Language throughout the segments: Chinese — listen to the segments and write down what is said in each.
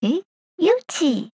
诶，有奇。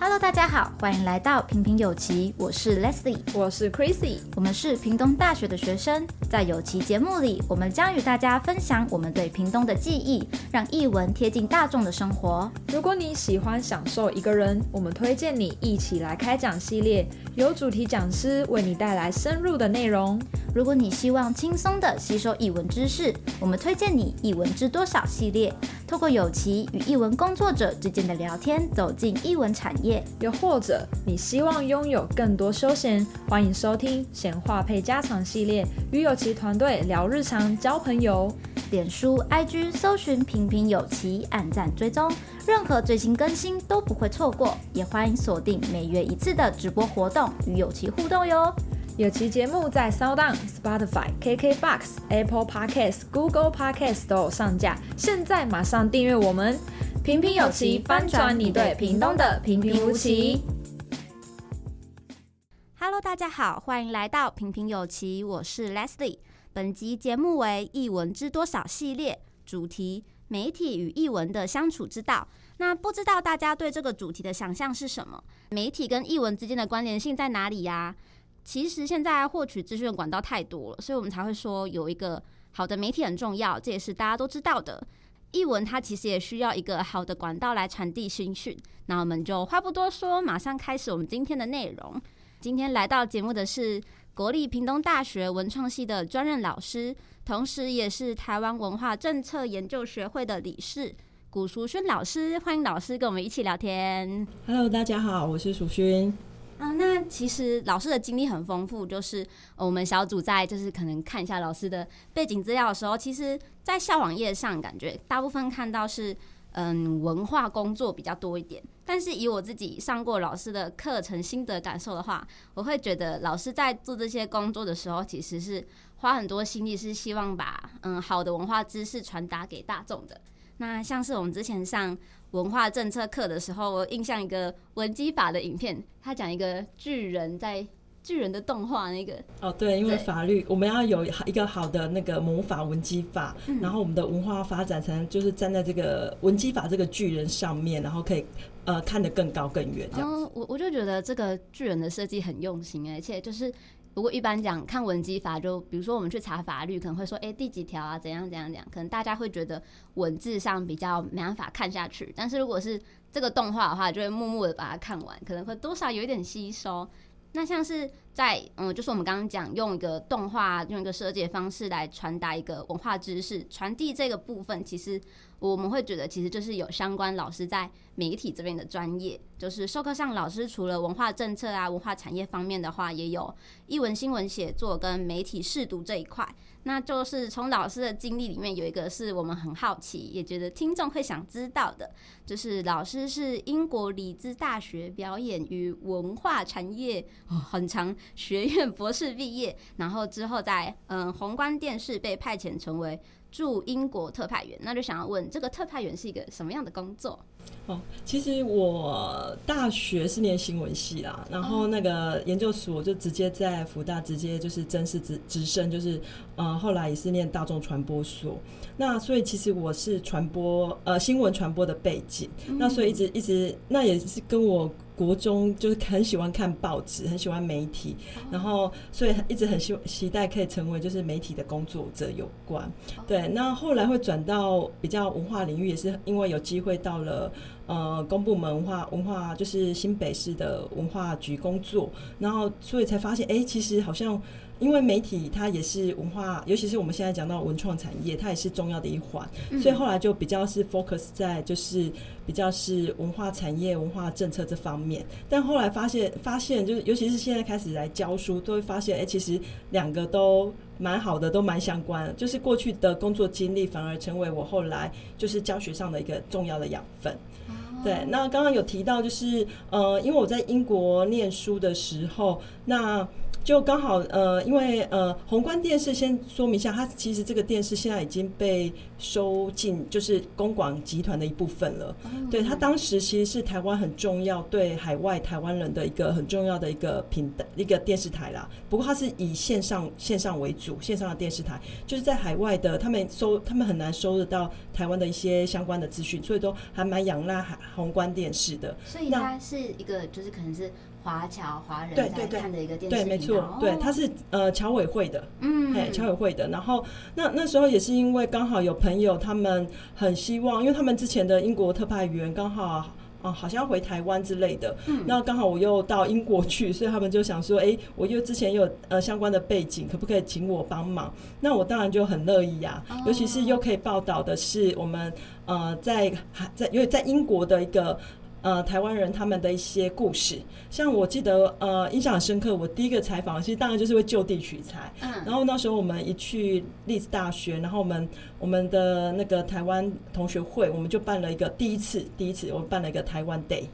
Hello，大家好，欢迎来到平平有奇，我是 Leslie，我是 Chrissy，我们是屏东大学的学生，在有奇节目里，我们将与大家分享我们对屏东的记忆，让译文贴近大众的生活。如果你喜欢享受一个人，我们推荐你一起来开讲系列，由主题讲师为你带来深入的内容。如果你希望轻松的吸收译文知识，我们推荐你《译文知多少》系列，透过有奇与译文工作者之间的聊天，走进译文产业。又或者你希望拥有更多休闲，欢迎收听闲话配家常系列，与有奇团队聊日常、交朋友。脸书、IG 搜寻“平平有奇”，按赞追踪，任何最新更新都不会错过。也欢迎锁定每月一次的直播活动，与有奇互动哟。有奇节目在烧档、Spotify、KKBox、Apple Podcasts、Google Podcasts 都有上架，现在马上订阅我们。平平有奇，翻转你对屏东的平平无奇。Hello，大家好，欢迎来到平平有奇，我是 Leslie。本集节目为艺文知多少系列，主题媒体与译文的相处之道。那不知道大家对这个主题的想象是什么？媒体跟译文之间的关联性在哪里呀？其实现在获取资讯的管道太多了，所以我们才会说有一个好的媒体很重要，这也是大家都知道的。译文它其实也需要一个好的管道来传递讯讯。那我们就话不多说，马上开始我们今天的内容。今天来到节目的是国立屏东大学文创系的专任老师，同时也是台湾文化政策研究学会的理事古淑薰老师。欢迎老师跟我们一起聊天。Hello，大家好，我是淑薰。啊，那其实老师的经历很丰富，就是我们小组在就是可能看一下老师的背景资料的时候，其实，在校网页上感觉大部分看到是嗯文化工作比较多一点，但是以我自己上过老师的课程心得感受的话，我会觉得老师在做这些工作的时候，其实是花很多心力，是希望把嗯好的文化知识传达给大众的。那像是我们之前上文化政策课的时候，我印象一个文基法的影片，他讲一个巨人在巨人的动画那个哦，对，因为法律我们要有一个好的那个魔法文基法，嗯，然后我们的文化发展才能就是站在这个文基法这个巨人上面，然后可以呃看得更高更远。这样，嗯，我我就觉得这个巨人的设计很用心，而且就是。不过一般讲看文基法，就比如说我们去查法律，可能会说，哎、第几条啊，怎样怎样怎样，可能大家会觉得文字上比较没办法看下去。但是如果是这个动画的话，就会默默的把它看完，可能会多少有一点吸收。那像是在嗯，就是我们刚刚讲用一个动画，用一个设计的方式来传达一个文化知识，传递这个部分，其实我们会觉得，其实就是有相关老师在媒体这边的专业。就是授课上，老师除了文化政策啊、文化产业方面的话，也有艺文新闻写作跟媒体试读这一块。那就是从老师的经历里面有一个是我们很好奇，也觉得听众会想知道的，就是老师是英国里兹大学表演与文化产业很长学院博士毕业，然后之后在嗯宏观电视被派遣成为驻英国特派员。那就想要问，这个特派员是一个什么样的工作？哦，其实我大学是念新闻系啦，然后那个研究所就直接在福大直接就是正式直直升，就是呃后来也是念大众传播所，那所以其实我是传播呃新闻传播的背景，那所以一直一直那也是跟我。国中就是很喜欢看报纸，很喜欢媒体，然后所以一直很希期待可以成为就是媒体的工作者有关。对，那后来会转到比较文化领域，也是因为有机会到了呃公部门文化文化，就是新北市的文化局工作，然后所以才发现，哎、其实好像。因为媒体它也是文化，尤其是我们现在讲到文创产业，它也是重要的一环，嗯，所以后来就比较是 focus 在就是比较是文化产业、文化政策这方面。但后来发现，发现就是尤其是现在开始来教书，都会发现，哎，其实两个都蛮好的，都蛮相关。就是过去的工作经历反而成为我后来就是教学上的一个重要的养分。哦。对，那刚刚有提到就是呃，因为我在英国念书的时候，那。就刚好呃，因为呃，宏观电视先说明一下，它其实这个电视现在已经被收进就是公广集团的一部分了。嗯、对，它当时其实是台湾很重要，对海外台湾人的一个很重要的一个频一个电视台啦。不过它是以线上线上为主，线上的电视台就是在海外的，他们收他们很难收得到台湾的一些相关的资讯，所以都还蛮仰赖海宏观电视的。所以它是一个就是可能是。华侨华人在看的一个电视频道，对，没错，对，他是呃侨委会的，嗯，哎，侨委会的。然后那那时候也是因为刚好有朋友，他们很希望，因为他们之前的英国特派员刚好啊、呃，好像要回台湾之类的，嗯，那刚好我又到英国去，所以他们就想说，哎、欸，我又之前有呃相关的背景，可不可以请我帮忙？那我当然就很乐意呀、啊，尤其是又可以报道的是我们呃在在因为在英国的一个。呃，台湾人他们的一些故事，像我记得，呃，印象很深刻。我第一个采访，其实当然就是会就地取材。嗯。然后那时候我们一去历史大学，然后我们我们的那个台湾同学会，我们就办了一个第一次，第一次我们办了一个台湾 Day。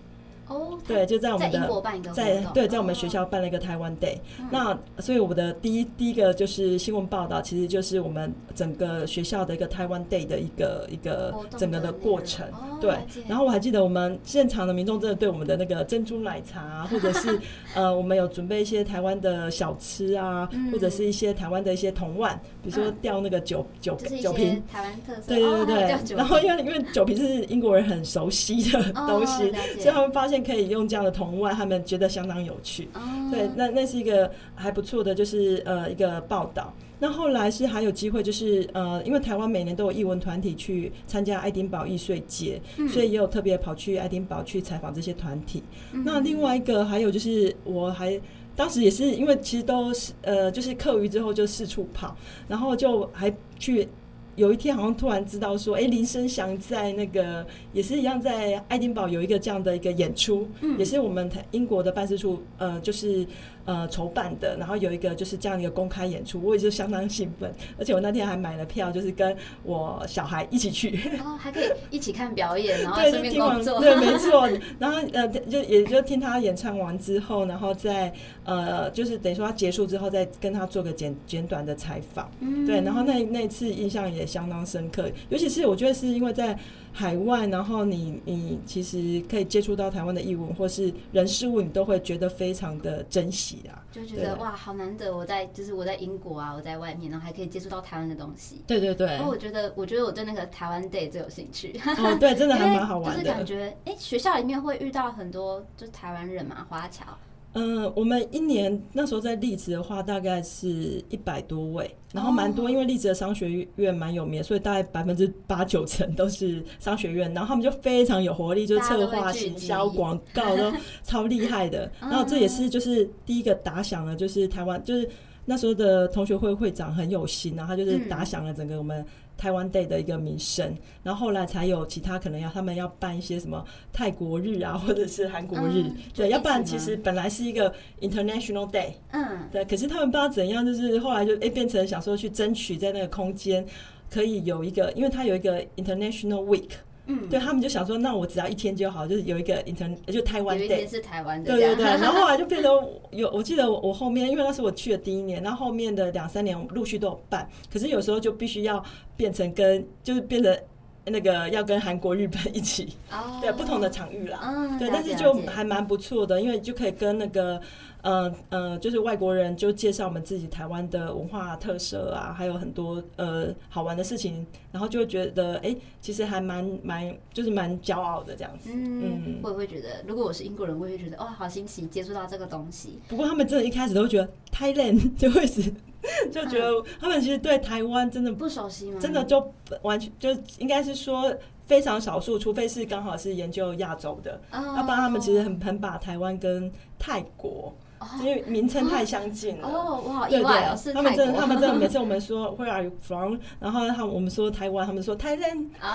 哦，对，就在我们的在对，在我们学校办了一个台湾 Day，哦。那所以我们的第一第一个就是新闻报道，其实就是我们整个学校的一个台湾 Day 的一个一个整个的过程。对，然后我还记得我们现场的民众真的对我们的那个珍珠奶茶啊，或者是 呃，我们有准备一些台湾的小吃啊，或者是一些台湾的一些铜碗，比如说吊那个酒酒酒瓶，台湾特色。对对对。然后因为因为酒瓶是英国人很熟悉的东西，所以他们发现。可以用这样的童玩，他们觉得相当有趣。Oh. 对，那那是一个还不错的，就是呃一个报道。那后来是还有机会，就是呃，因为台湾每年都有艺文团体去参加爱丁堡艺术节，嗯，所以也有特别跑去爱丁堡去采访这些团体。嗯。那另外一个还有就是，我还当时也是因为其实都是呃，就是课余之后就四处跑，然后就还去。有一天好像突然知道说，哎、欸，林生祥在那个也是一样在爱丁堡有一个这样的一个演出，嗯、也是我们台英国的办事处呃就是。呃，筹办的，然后有一个就是这样一个公开演出，我也是相当兴奋，而且我那天还买了票，就是跟我小孩一起去，然哦，还可以一起看表演，然后顺便工作，对，没错，然后呃，就也就听他演唱完之后，然后再呃，就是等于说他结束之后，再跟他做个简简短的采访，嗯，对，然后那那次印象也相当深刻，尤其是我觉得是因为在。海外，然后你你其实可以接触到台湾的艺文或是人事物，你都会觉得非常的珍惜啊，就觉得哇，好难得！我在就是我在英国啊，我在外面，然后还可以接触到台湾的东西。对对对。然后我觉得，我觉得我对那个台湾 Day 最有兴趣。哦，对，真的还蛮好玩的。就是感觉，哎，学校里面会遇到很多就是台湾人嘛，华侨。嗯、呃，我们一年那时候在丽兹的话，大概是一百多位，然后蛮多，因为丽兹的商学院蛮有名，所以大概百分之八九成都是商学院，然后他们就非常有活力，就策划、行销、广告都 超厉害的。然后这也是就是第一个打响了，就是台湾就是那时候的同学会会长很有心，然后他就是打响了整个我们。台湾 Day 的一个名声，然后后来才有其他可能要他们要办一些什么泰国日啊，或者是韩国日，嗯、对，要不然其实本来是一个 International Day，嗯，对，可是他们不知道怎样，就是后来就诶、欸、变成想说去争取在那个空间可以有一个，因为它有一个 International Week。嗯，对他们就想说，那我只要一天就好，就是有一个 intern 就台湾天是台湾的，对对对。然后后来 就变成有，我记得我我后面，因为那是我去的第一年，然后后面的两三年我陆续都有办，可是有时候就必须要变成跟，就是变成那个要跟韩国、日本一起，哦，对，不同的场域啦，嗯，对，但是就还蛮不错的，因为就可以跟那个。呃呃，就是外国人就介绍我们自己台湾的文化特色啊，还有很多呃好玩的事情，然后就会觉得哎、欸，其实还蛮蛮就是蛮骄傲的这样子。嗯，嗯我也会觉得，如果我是英国人，我也会觉得哦，好新奇，接触到这个东西。不过他们真的一开始都会觉得 Thailand 就会是就觉得他们其实对台湾真的不熟悉吗？真的就完全就应该是说非常少数，除非是刚好是研究亚洲的，要、哦、不然他们其实很很把台湾跟泰国。因为名称太相近了哦，我好意外哦。他们真的，他们真的每次我们说 Where are you from？然后他我们说台湾，他们说 Thailand，啊，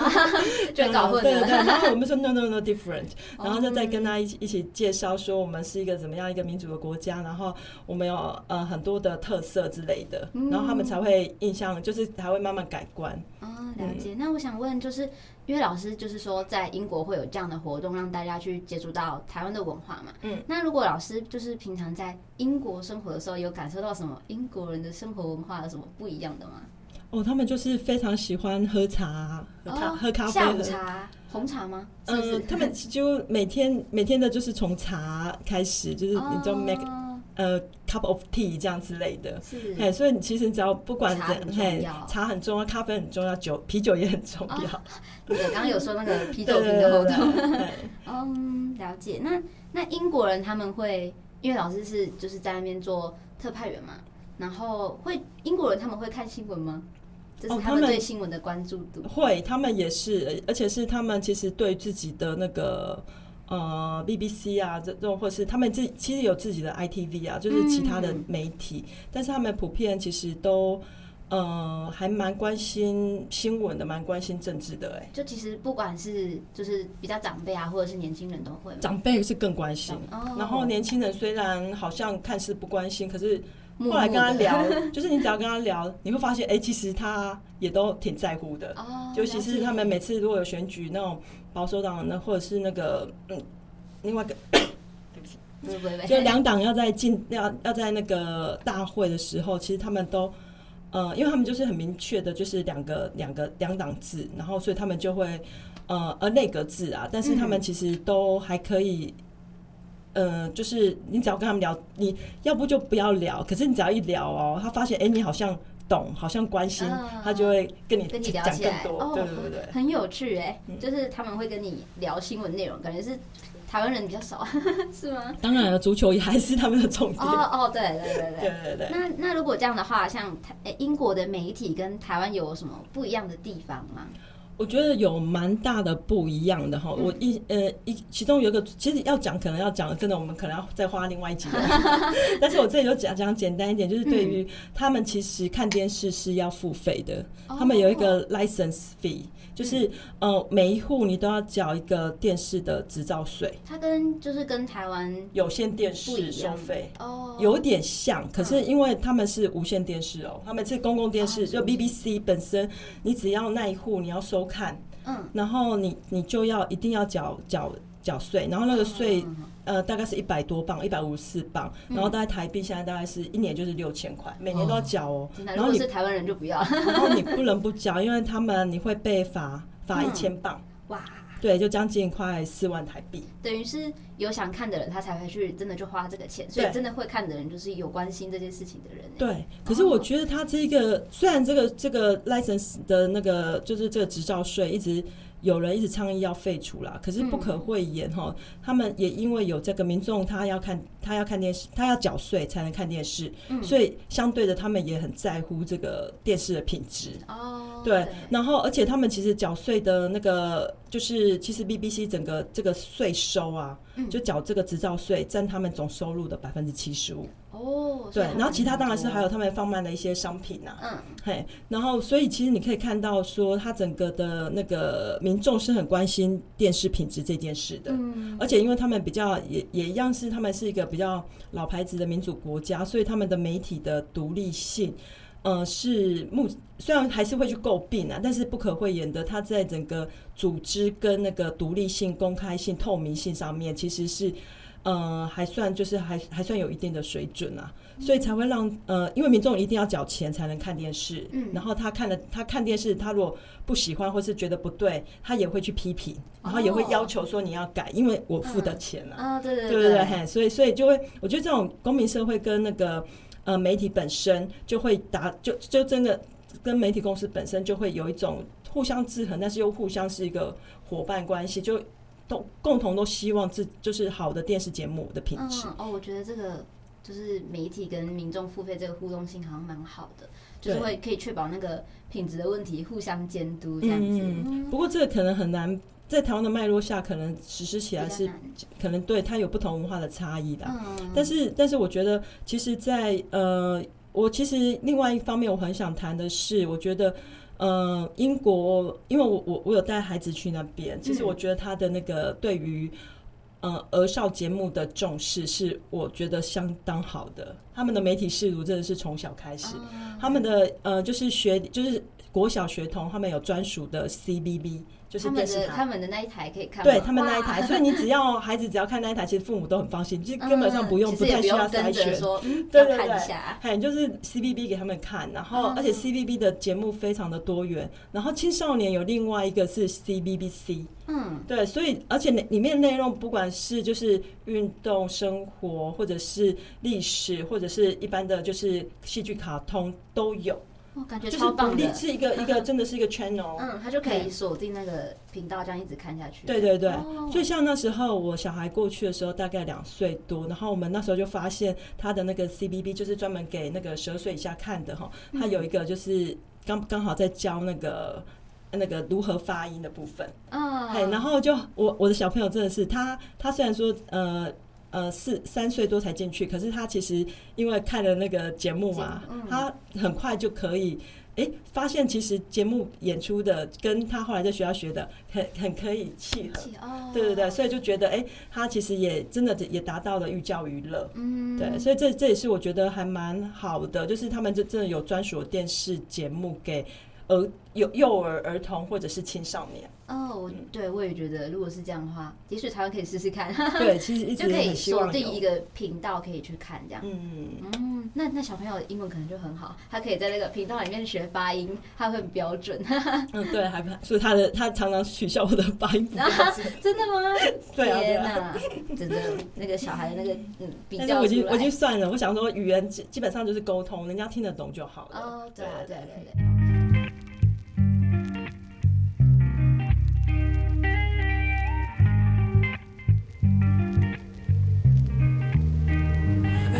就搞混了。对对对，然后我们说 No No No different，然后就再跟他一起一起介绍说我们是一个怎么样一个民主的国家，然后我们有呃很多的特色之类的，然后他们才会印象就是才会慢慢改观。哦，了解。那我想问就是。因为老师就是说在英国会有这样的活动，让大家去接触到台湾的文化嘛。嗯，那如果老师就是平常在英国生活的时候，有感受到什么英国人的生活文化有什么不一样的吗？哦，他们就是非常喜欢喝茶，喝咖、哦、喝咖啡，下午茶、红茶吗？嗯、呃，他们就每天每天的就是从茶开始，就是你就 make、哦、呃 cup of tea 这样之类的。是，哎，所以你其实只要不管怎，嘿，茶很重要，咖啡很重要，酒啤酒也很重要。哦、对，刚刚有说那个 啤酒瓶的活动。嗯，了解。那那英国人他们会，因为老师是就是在那边做特派员嘛，然后会英国人他们会看新闻吗？这是他们对新闻的关注度。哦、会，他们也是，而且是他们其实对自己的那个呃 BBC 啊，这种或是他们自其实有自己的 ITV 啊，就是其他的媒体，嗯、但是他们普遍其实都呃还蛮关心新闻的，蛮关心政治的。哎，就其实不管是就是比较长辈啊，或者是年轻人都会，长辈是更关心，哦、然后年轻人虽然好像看似不关心，可是。后来跟他聊，就是你只要跟他聊，你会发现，哎、欸，其实他也都挺在乎的。哦。尤其是他们每次如果有选举那种保守党，那或者是那个嗯，另外一个，对不起，不不不，就两党要在进要要在那个大会的时候，其实他们都，呃，因为他们就是很明确的，就是两个两个两党制，然后所以他们就会呃呃内阁制啊，但是他们其实都还可以。呃，就是你只要跟他们聊，你要不就不要聊。可是你只要一聊哦，他发现哎、欸，你好像懂，好像关心，呃、他就会跟你跟你聊起来。哦，对对对，很有趣哎，嗯、就是他们会跟你聊新闻内容，感觉是台湾人比较少，是吗？当然了，足球也还是他们的重点。哦哦，对对对对对对对。那那如果这样的话，像台英国的媒体跟台湾有什么不一样的地方吗？我觉得有蛮大的不一样的哈，我一呃一其中有一个，其实要讲可能要讲，真的我们可能要再花另外一集，但是我这里就讲讲简单一点，就是对于他们其实看电视是要付费的，他们有一个 license fee。就是呃，每一户你都要缴一个电视的执照税。它跟就是跟台湾有线电视收费。哦，有点像，可是因为他们是无线电视哦，他们是公共电视，就 BBC 本身，你只要那一户你要收看，嗯，然后你你就要一定要缴缴缴税，然后那个税。呃，大概是一百多磅，一百五十四磅，然后大概台币现在大概是一年就是六千块，每年都要缴哦。然后你是台湾人就不要，然后你不能不缴，因为他们你会被罚罚一千磅。哇，对，就将近快四万台币。等于是有想看的人，他才会去真的就花这个钱，所以真的会看的人就是有关心这件事情的人。对，可是我觉得他这个虽然这个这个 license 的那个就是这个执照税一直。有人一直倡议要废除啦，可是不可讳言哈，嗯、他们也因为有这个民众，他要看他要看电视，他要缴税才能看电视，嗯、所以相对的，他们也很在乎这个电视的品质。哦，对，对然后而且他们其实缴税的那个，就是其实 BBC 整个这个税收啊，嗯、就缴这个执照税占他们总收入的百分之七十五。哦，对，然后其他当然是还有他们放慢的一些商品呐、啊，嗯，嘿，然后所以其实你可以看到说，他整个的那个民众是很关心电视品质这件事的，嗯，而且因为他们比较也也一样是他们是一个比较老牌子的民主国家，所以他们的媒体的独立性，呃，是目虽然还是会去诟病啊，但是不可讳言的，他在整个组织跟那个独立性、公开性、透明性上面，其实是。呃，还算就是还还算有一定的水准啊，所以才会让呃，因为民众一定要缴钱才能看电视，嗯，然后他看了他看电视，他如果不喜欢或是觉得不对，他也会去批评，然后也会要求说你要改，因为我付的钱啊，啊，对对对对对，所以所以就会，我觉得这种公民社会跟那个呃媒体本身就会达，就就真的跟媒体公司本身就会有一种互相制衡，但是又互相是一个伙伴关系，就。都共同都希望自就是好的电视节目的品质。嗯。哦，我觉得这个就是媒体跟民众付费这个互动性好像蛮好的，就是会可以确保那个品质的问题互相监督这样子。嗯，不过这个可能很难在台湾的脉络下，可能实施起来是可能对它有不同文化的差异的。嗯，但是但是我觉得，其实在，在呃，我其实另外一方面，我很想谈的是，我觉得。呃，英国，因为我我我有带孩子去那边，其实我觉得他的那个对于呃儿少节目的重视是我觉得相当好的。他们的媒体视读真的是从小开始，他们的呃就是学就是国小学童，他们有专属的 CBB 就是电视台，他们的那一台可以看，对他们那一台，所以你只要孩子只要看那一台，其实父母都很放心，就根本上不用，不太需要筛选。对，对对。对，嘿，就是 CBB 给他们看，然后而且 CBB 的节目非常的多元，然后青少年有另外一个是 CBBC，嗯，对，所以而且里面内容不管是就是运动、生活，或者是历史，或者是一般的就是戏剧、卡通都有。我感觉超棒的，是一个 一个真的是一个 channel，嗯，他就可以锁定那个频道，这样一直看下去。对对对，所以像那时候我小孩过去的时候，大概两岁多，然后我们那时候就发现他的那个 CBB 就是专门给那个十二岁以下看的哈，他有一个就是刚刚好在教那个那个如何发音的部分，嗯，嘿，然后就我我的小朋友真的是他，他虽然说呃。呃，四三岁多才进去，可是他其实因为看了那个节目嘛，嗯、他很快就可以哎、欸、发现，其实节目演出的跟他后来在学校学的很很可以契合，哦、对对对，所以就觉得哎、欸，他其实也真的也达到了寓教于乐，嗯，对，所以这这也是我觉得还蛮好的，就是他们就真的有专属的电视节目给。儿幼幼儿儿童或者是青少年哦，我对我也觉得，如果是这样的话，也许台湾可以试试看。对，其实一直 就可以锁定一个频道可以去看这样。嗯嗯，那那小朋友的英文可能就很好，他可以在那个频道里面学发音，他会很标准。嗯，对，还所以他的他常常取笑我的发音。真的吗？对啊，天哪，真的那个小孩的那个嗯比较。但是我已经我已经算了，我想说语言基基本上就是沟通，人家听得懂就好了。哦，对啊对对对。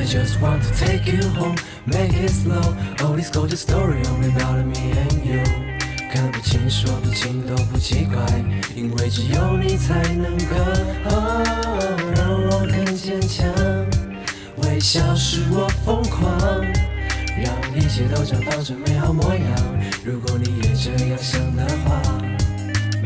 Just want to take you home, make it slow. All this gorgeous story only about me and you. 看不清说不清都不奇怪，因为只有你才能够、让我更坚强。微笑使我疯狂，让一切都绽放成美好模样。如果你也这样想的话。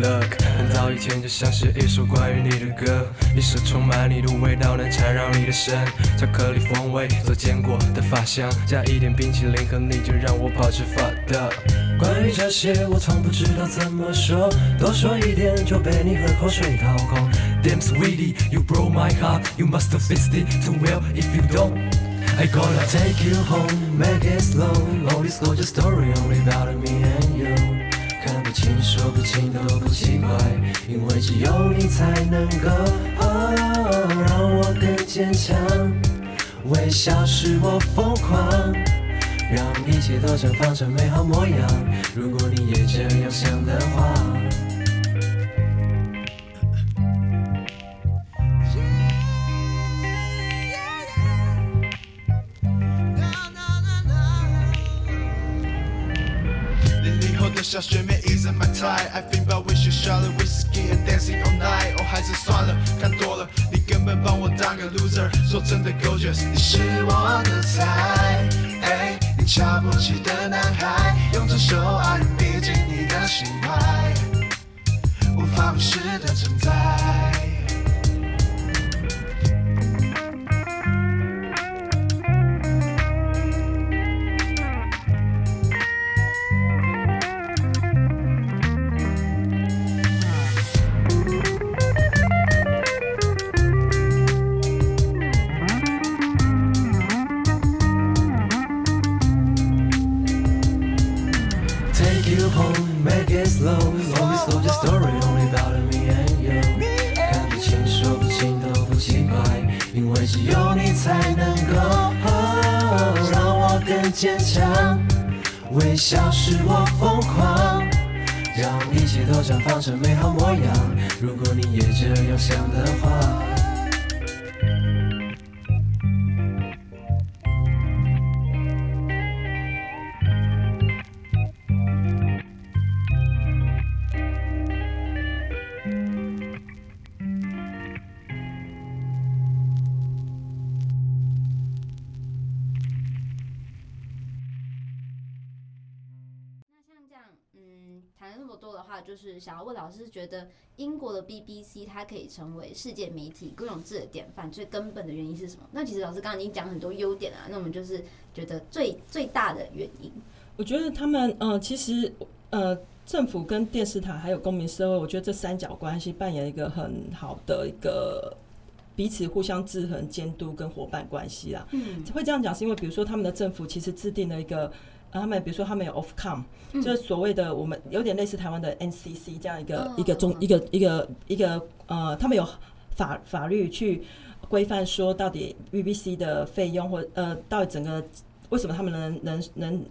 Look，很早以前就想写一首关于你的歌，一首充满你的味道，能缠绕你的身，巧克力风味做坚果的发香，加一点冰淇淋和你就让我跑直发的。关于这些我从不知道怎么说，多说一点就被你喝口水掏空。Damn sweetie, you broke my heart, you must have fixed it too well. If you don't, I gonna take you home, make it slow. All this gorgeous story only about me and you. 看不清，说不清都不奇怪，因为只有你才能够、哦、让我更坚强。微笑使我疯狂，让一切都绽放成美好模样。如果你也这样想的话。小学妹 isn't my type I think about we should shot a whiskey and dancing all night 哦，还是算了，看多了，你根本把我当个 loser。说真的，gorgeous，你是我的菜。哎，你瞧不起的男孩，用这首爱逼近你的心怀，无法无视的存在。笑使我疯狂，让一切都绽放成美好模样。如果你也这样想的话。就是想要问老师，觉得英国的 BBC 它可以成为世界媒体公有制的典范，最根本的原因是什么？那其实老师刚刚已经讲很多优点啊，那我们就是觉得最最大的原因。我觉得他们呃，其实呃，政府跟电视台还有公民社会，我觉得这三角关系扮演一个很好的一个彼此互相制衡、监督跟伙伴关系啦。嗯，会这样讲是因为，比如说他们的政府其实制定了一个，他们比如说他们有 Ofcom，就是所谓的我们有点类似台湾的 NCC 这样一个一个中一个一个一个呃，他们有法法律去规范说到底 BBC 的费用或呃到底整个为什么他们能能能。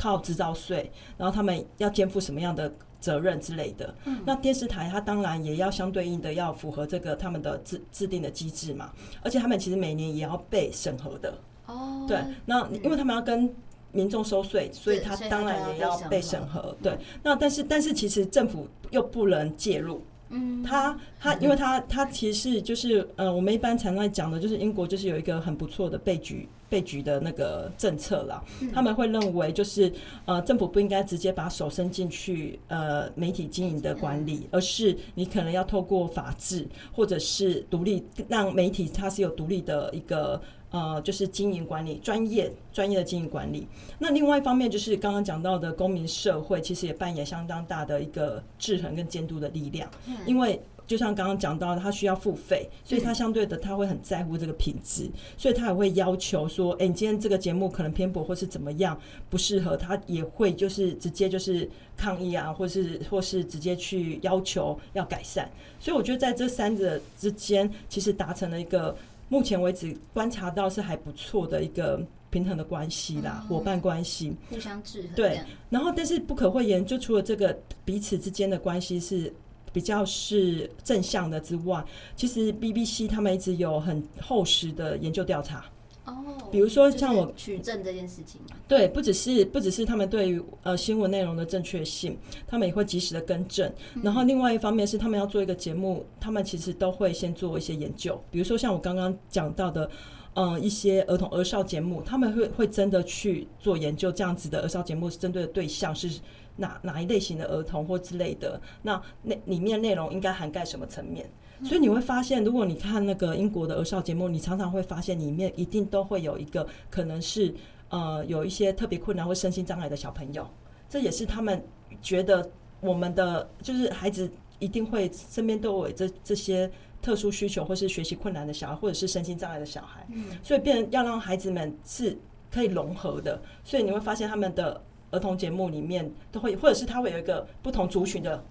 靠制造税，然后他们要肩负什么样的责任之类的。嗯、那电视台它当然也要相对应的要符合这个他们的制制定的机制嘛，而且他们其实每年也要被审核的。哦，对，那因为他们要跟民众收税，所以他当然也要被审核。对，那但是但是其实政府又不能介入。嗯，他他，因为他他其实就是呃，我们一般常常讲的，就是英国就是有一个很不错的备局备局的那个政策啦。他们会认为就是呃，政府不应该直接把手伸进去呃媒体经营的管理，而是你可能要透过法制或者是独立让媒体它是有独立的一个。呃，就是经营管理专业专业的经营管理。那另外一方面，就是刚刚讲到的公民社会，其实也扮演相当大的一个制衡跟监督的力量。因为就像刚刚讲到的，他需要付费，所以他相对的他会很在乎这个品质，所以他也会要求说，哎，你今天这个节目可能偏颇或是怎么样不适合，他也会就是直接就是抗议啊，或是或是直接去要求要改善。所以我觉得在这三者之间，其实达成了一个。目前为止观察到是还不错的一个平衡的关系啦，伙伴关系，互相制衡。对，然后但是不可讳言，就除了这个彼此之间的关系是比较是正向的之外，其实 BBC 他们一直有很厚实的研究调查。哦，比如说像我取证这件事情嘛，对，不只是不只是他们对于呃新闻内容的正确性，他们也会及时的更正。然后另外一方面是他们要做一个节目，他们其实都会先做一些研究。比如说像我刚刚讲到的，嗯，一些儿童儿少节目，他们会会真的去做研究，这样子的儿少节目是针对的对象是哪哪一类型的儿童或之类的，那那里面内容应该涵盖什么层面？所以你会发现，如果你看那个英国的儿少节目，你常常会发现里面一定都会有一个可能是呃有一些特别困难或身心障碍的小朋友，这也是他们觉得我们的就是孩子一定会身边都有这这些特殊需求或是学习困难的小孩，或者是身心障碍的小孩，所以变要让孩子们是可以融合的。所以你会发现他们的儿童节目里面都会，或者是他会有一个不同族群的。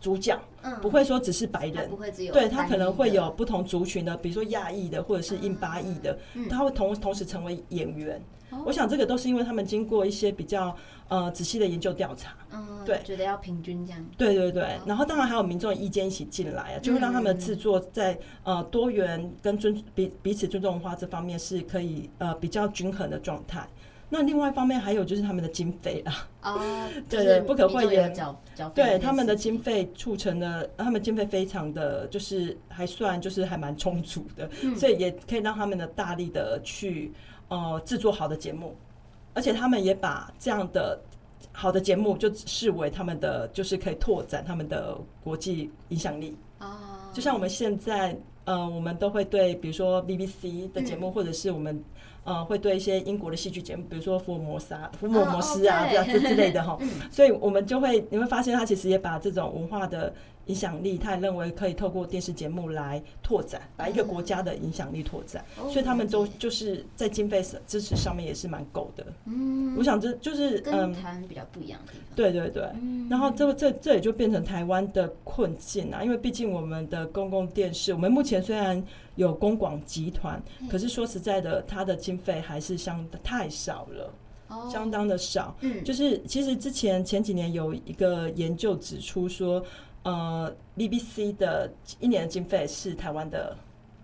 主角，不会说只是白人，对，他可能会有不同族群的，比如说亚裔的或者是印巴裔的，他会同同时成为演员。我想这个都是因为他们经过一些比较呃仔细的研究调查，对，觉得要平均这样。对对对，然后当然还有民众的意见一起进来啊，就会让他们的制作在呃多元跟尊彼彼此尊重文化这方面是可以呃比较均衡的状态。那另外一方面还有就是他们的经费啊，哦，对 对，不可讳言，对他们的经费促成了他们经费非常的就是还算就是还蛮充足的，所以也可以让他们的大力的去呃制作好的节目，而且他们也把这样的好的节目就视为他们的就是可以拓展他们的国际影响力。啊，就像我们现在呃我们都会对比如说 BBC 的节目或者是我们。呃，会对一些英国的戏剧节目，比如说福尔摩斯啊、福尔摩斯啊这样子之类的哈，所以我们就会你会发现，他其实也把这种文化的。影响力，他也认为可以透过电视节目来拓展，把一个国家的影响力拓展，所以他们都就是在经费支持上面也是蛮够的。嗯，我想这就是嗯台湾比较不一样的地方。对对对，然后这这这也就变成台湾的困境啊，因为毕竟我们的公共电视，我们目前虽然有公广集团，可是说实在的，它的经费还是相太少了，相当的少。嗯，就是其实之前前几年有一个研究指出说。呃，BBC 的一年的经费是台湾的，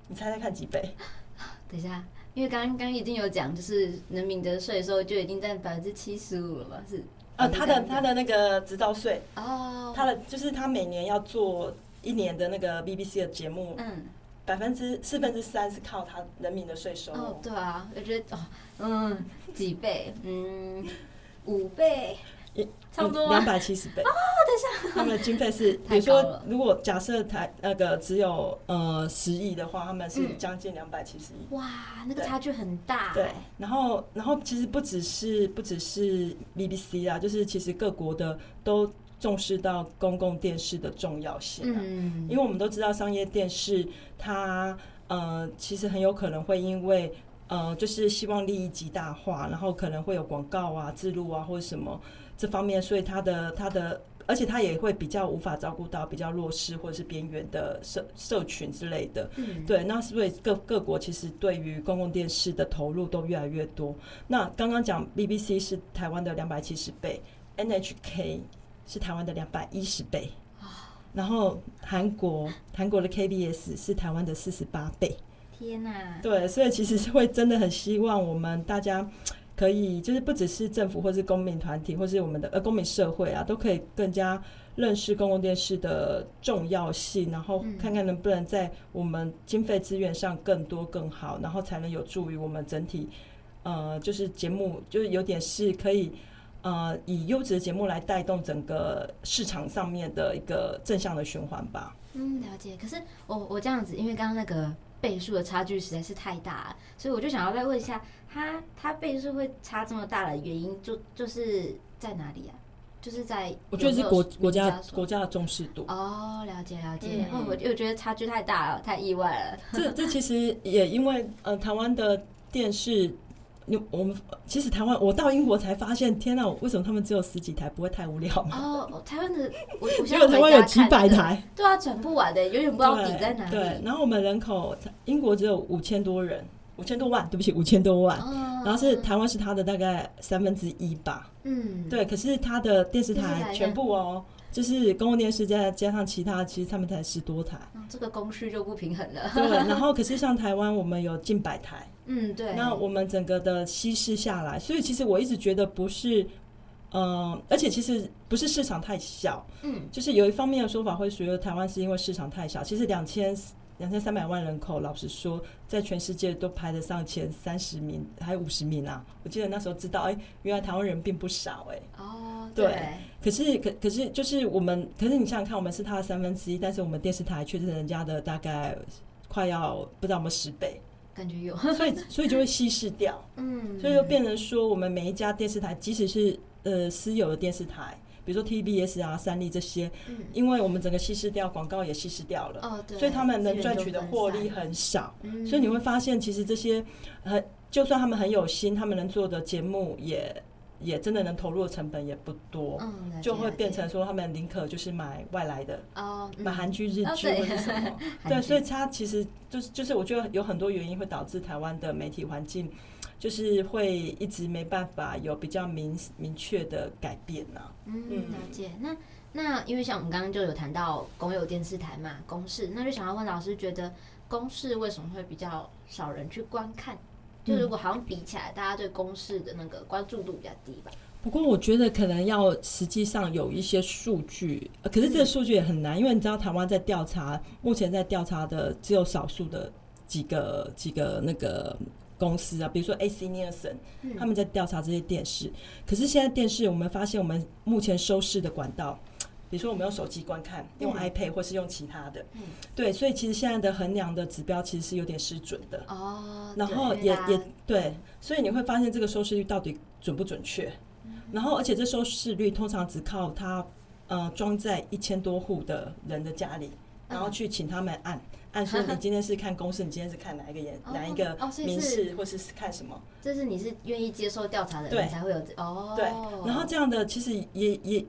你猜猜看几倍？等一下，因为刚刚已经有讲，就是人民的税收就已经占百分之七十五了吧？是呃，他的他的那个执照税哦，他的就是他每年要做一年的那个 BBC 的节目，嗯，百分之四分之三是靠他人民的税收。哦，对啊，我觉得哦，嗯，几倍？嗯，五倍。差不多两百七十倍哦，等一下，他们的经费是，比如说，如果假设台那个只有呃十亿的话，他们是将近两百七十亿。哇，那个差距很大。对，然后然后其实不只是不只是 BBC 啊，就是其实各国的都重视到公共电视的重要性啊。嗯，因为我们都知道商业电视它呃其实很有可能会因为呃就是希望利益极大化，然后可能会有广告啊、置入啊或者什么这方面，所以他的他的。而且他也会比较无法照顾到比较弱势或者是边缘的社社群之类的，嗯，对。那是不是各各国其实对于公共电视的投入都越来越多？那刚刚讲 BBC 是台湾的两百七十倍，NHK 是台湾的两百一十倍，然后韩国韩国的 KBS 是台湾的四十八倍。天哪！对，所以其实是会真的很希望我们大家。可以，就是不只是政府，或是公民团体，或是我们的呃公民社会啊，都可以更加认识公共电视的重要性，然后看看能不能在我们经费资源上更多更好，然后才能有助于我们整体，呃，就是节目就是有点是可以呃以优质的节目来带动整个市场上面的一个正向的循环吧。嗯，了解。可是我我这样子，因为刚刚那个。倍数的差距实在是太大了，所以我就想要再问一下，它它倍数会差这么大的原因就，就就是在哪里啊？就是在有有我觉得是国国家国家的重视度。哦，了解了解。嗯、然后我又觉得差距太大了，太意外了。这这其实也因为呃，台湾的电视。你我们其实台湾，我到英国才发现，天哪！为什么他们只有十几台，不会太无聊吗？哦，台湾的我我现在台湾有几百台，对啊，转不完的，永远不知道底在哪里。对，然后我们人口，英国只有五千多人，五千多万，对不起，五千多万。哦、然后是台湾是它的大概三分之一吧。嗯，对。可是它的电视台全部哦，就是公共电视加加上其他，其实他们才十多台。哦、这个供需就不平衡了。对，然后可是像台湾，我们有近百台。嗯，对。那我们整个的稀释下来，所以其实我一直觉得不是，嗯、呃，而且其实不是市场太小，嗯，就是有一方面的说法会觉得台湾是因为市场太小。其实两千两千三百万人口，老实说，在全世界都排得上前三十名，还有五十名啊。我记得那时候知道，哎、欸，原来台湾人并不少、欸，哎，哦，对。对。可是，可可是就是我们，可是你想想看，我们是他的三分之一，但是我们电视台却是人家的大概快要不知道我们十倍。感觉有，所以 所以就会稀释掉，嗯，所以就变成说，我们每一家电视台，即使是呃私有的电视台，比如说 TBS 啊、三立这些，嗯，因为我们整个稀释掉，广告也稀释掉了，哦，对，所以他们能赚取的获利很少，所以你会发现，其实这些很，就算他们很有心，他们能做的节目也。也真的能投入的成本也不多，嗯、就会变成说他们宁可就是买外来的，哦嗯、买韩剧、日剧或者什么，哦、对，对，所以它其实就是就是我觉得有很多原因会导致台湾的媒体环境就是会一直没办法有比较明明确的改变呢、啊。嗯，了解。那那因为像我们刚刚就有谈到公有电视台嘛，公视，那就想要问老师，觉得公视为什么会比较少人去观看？就如果好像比起来，大家对公式的那个关注度比较低吧。不过我觉得可能要实际上有一些数据，可是这个数据也很难，因为你知道台湾在调查，目前在调查的只有少数的几个几个那个公司啊，比如说 AC Nielsen，他们在调查这些电视。可是现在电视，我们发现我们目前收视的管道。比如说，我们用手机观看，用 iPad 或是用其他的，嗯、对，所以其实现在的衡量的指标其实是有点失准的哦。然后也也对，所以你会发现这个收视率到底准不准确？嗯、然后而且这收视率通常只靠它呃装在一千多户的人的家里，然后去请他们按、嗯、按说你今天是看公视，你今天是看哪一个演、哦、哪一个民视，或是看什么？这是你是愿意接受调查的人才会有对哦。对，然后这样的其实也也。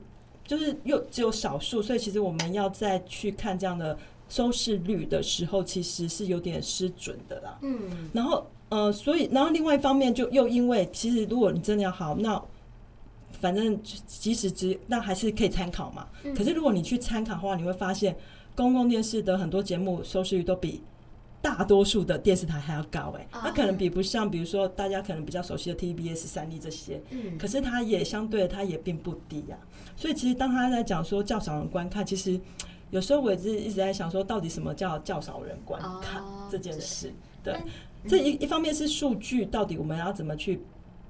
就是又只有少数，所以其实我们要再去看这样的收视率的时候，其实是有点失准的啦。嗯，然后呃，所以然后另外一方面，就又因为其实如果你真的要好，那反正即使只那还是可以参考嘛。可是如果你去参考的话，你会发现公共电视的很多节目收视率都比。大多数的电视台还要高哎、欸，它可能比不上，比如说大家可能比较熟悉的 TBS、三立这些，嗯，可是它也相对它也并不低呀、啊。所以其实当他在讲说较少人观看，其实有时候我也是一直在想说，到底什么叫较少人观看这件事？对，这一一方面是数据，到底我们要怎么去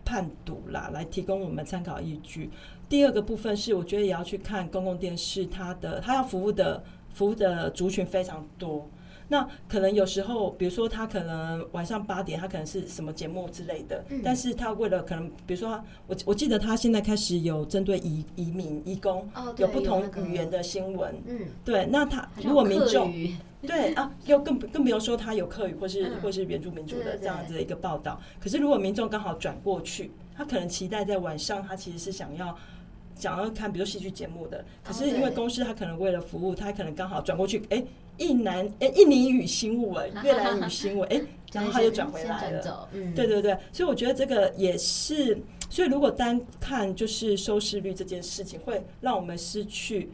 判读啦，来提供我们参考依据。第二个部分是，我觉得也要去看公共电视，它的它要服务的服务的族群非常多。那可能有时候，比如说他可能晚上八点，他可能是什么节目之类的，嗯、但是他为了可能，比如说他，我我记得他现在开始有针对移移民、移工，哦、有不同语言的新闻，嗯，对，那他如果民众，对啊，又更更不用说他有客语或是、嗯、或是原住民族的这样子的一个报道，可是如果民众刚好转过去，他可能期待在晚上，他其实是想要。想要看，比如戏剧节目的，可是因为公司他可能为了服务，他可能刚好转过去，哎、欸，印南诶，印尼语新闻、越南语新闻，诶、欸，然后他就转回来了。嗯，对对对，所以我觉得这个也是，所以如果单看就是收视率这件事情，会让我们失去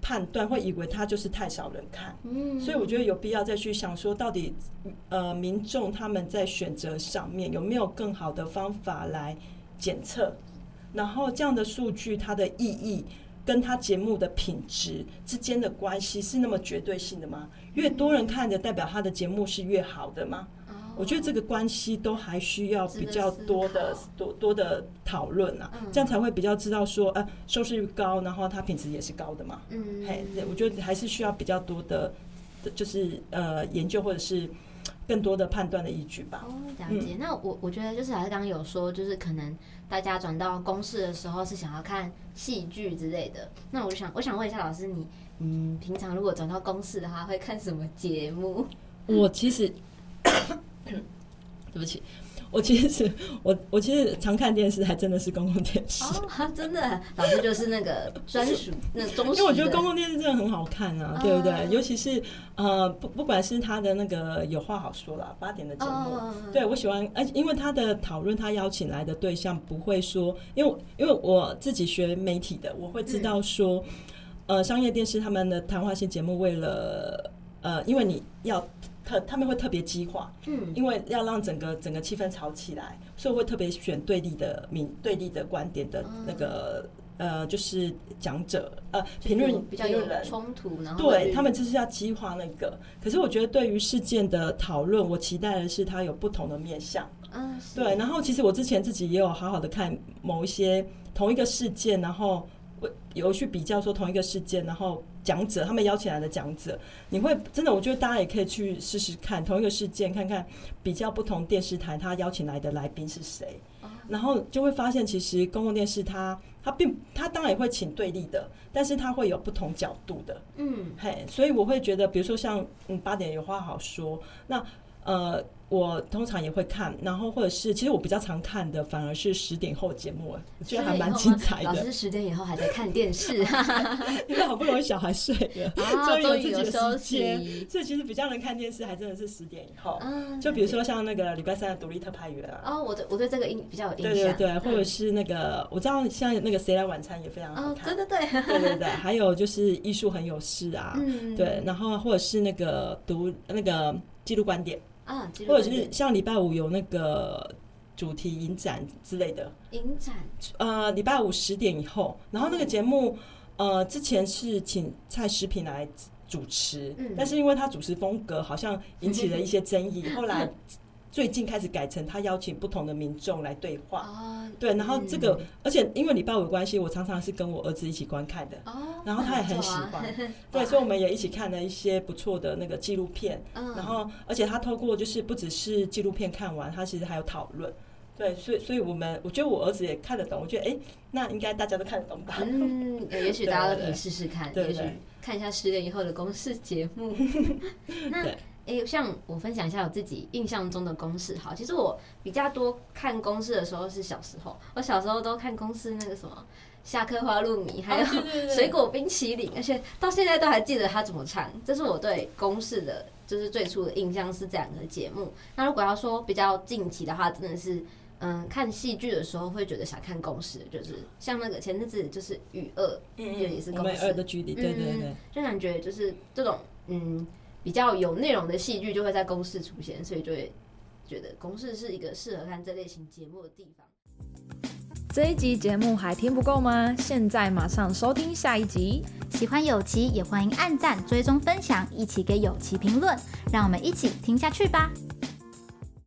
判断，会以为它就是太少人看。嗯，所以我觉得有必要再去想说，到底呃民众他们在选择上面有没有更好的方法来检测。然后这样的数据，它的意义跟他节目的品质之间的关系是那么绝对性的吗？越多人看着，代表他的节目是越好的吗？我觉得这个关系都还需要比较多的多多的讨论啊，这样才会比较知道说，呃，收视率高，然后它品质也是高的嘛。嗯，嘿，我觉得还是需要比较多的，就是呃研究或者是。更多的判断的依据吧。哦，了解。那我我觉得就是还是刚刚有说，就是可能大家转到公式的时候是想要看戏剧之类的。那我想我想问一下老师，你嗯，平常如果转到公式的话，会看什么节目？我其实，对不起。我其实我我其实常看电视，还真的是公共电视。哦，真的，老师就是那个专属 那中。因为我觉得公共电视真的很好看啊，对不对？尤其是呃，不不管是他的那个有话好说啦，八点的节目，对我喜欢，而且因为他的讨论，他邀请来的对象不会说，因为因为我自己学媒体的，我会知道说，呃，商业电视他们的谈话性节目，为了呃，因为你要。特他们会特别激化，嗯，因为要让整个整个气氛吵起来，所以会特别选对立的民对立的观点的那个、嗯、呃，就是讲者呃评论比较有冲突，然后对他们就是要激化那个。可是我觉得对于事件的讨论，我期待的是它有不同的面向，嗯，对。然后其实我之前自己也有好好的看某一些同一个事件，然后我有去比较说同一个事件，然后。讲者，他们邀请来的讲者，你会真的，我觉得大家也可以去试试看同一个事件，看看比较不同电视台他邀请来的来宾是谁，然后就会发现，其实公共电视它它并它当然也会请对立的，但是它会有不同角度的，嗯，嘿，所以我会觉得，比如说像嗯八点有话好说，那呃。我通常也会看，然后或者是，其实我比较常看的反而是十点后节目，我觉得还蛮精彩的。老师十点以后还在看电视，因为好不容易小孩睡了，终于有自己的时间，所以其实比较能看电视，还真的是十点以后。就比如说像那个礼拜三的独立特派员啊，哦，我对我对这个印比较有印象。对对对，或者是那个我知道像那个谁来晚餐也非常好看，对对对，对对对，还有就是艺术很有事啊，对，然后或者是那个读那个纪录观点。啊，或者是像礼拜五有那个主题影展之类的影展，呃，礼拜五十点以后，然后那个节目，呃，之前是请蔡食品来主持，嗯，但是因为他主持风格好像引起了一些争议，后来。最近开始改成他邀请不同的民众来对话，哦、对，然后这个，嗯、而且因为礼拜五的关系，我常常是跟我儿子一起观看的，哦、然后他也很喜欢，啊、对，所以我们也一起看了一些不错的那个纪录片，嗯、然后而且他透过就是不只是纪录片看完，他其实还有讨论，对，所以所以我们我觉得我儿子也看得懂，我觉得哎、欸，那应该大家都看得懂吧？嗯，也许大家都可以试试看，对对对，也许看一下十年以后的公视节目，那。对哎、欸，像我分享一下我自己印象中的公式，好，其实我比较多看公式的时候是小时候，我小时候都看公式那个什么下课花露米，还有水果冰淇淋，而且到现在都还记得他怎么唱，这是我对公式的，就是最初的印象是这两个节目。那如果要说比较近期的话，真的是嗯，看戏剧的时候会觉得想看公式，就是像那个前阵子就是《雨恶》，嗯，也是公视，我们的距离，对对对，嗯、就感觉就是这种嗯。比较有内容的戏剧就会在公视出现，所以就会觉得公视是一个适合看这类型节目的地方。这一集节目还听不够吗？现在马上收听下一集。喜欢有奇也欢迎按赞、追踪、分享，一起给有奇评论，让我们一起听下去吧。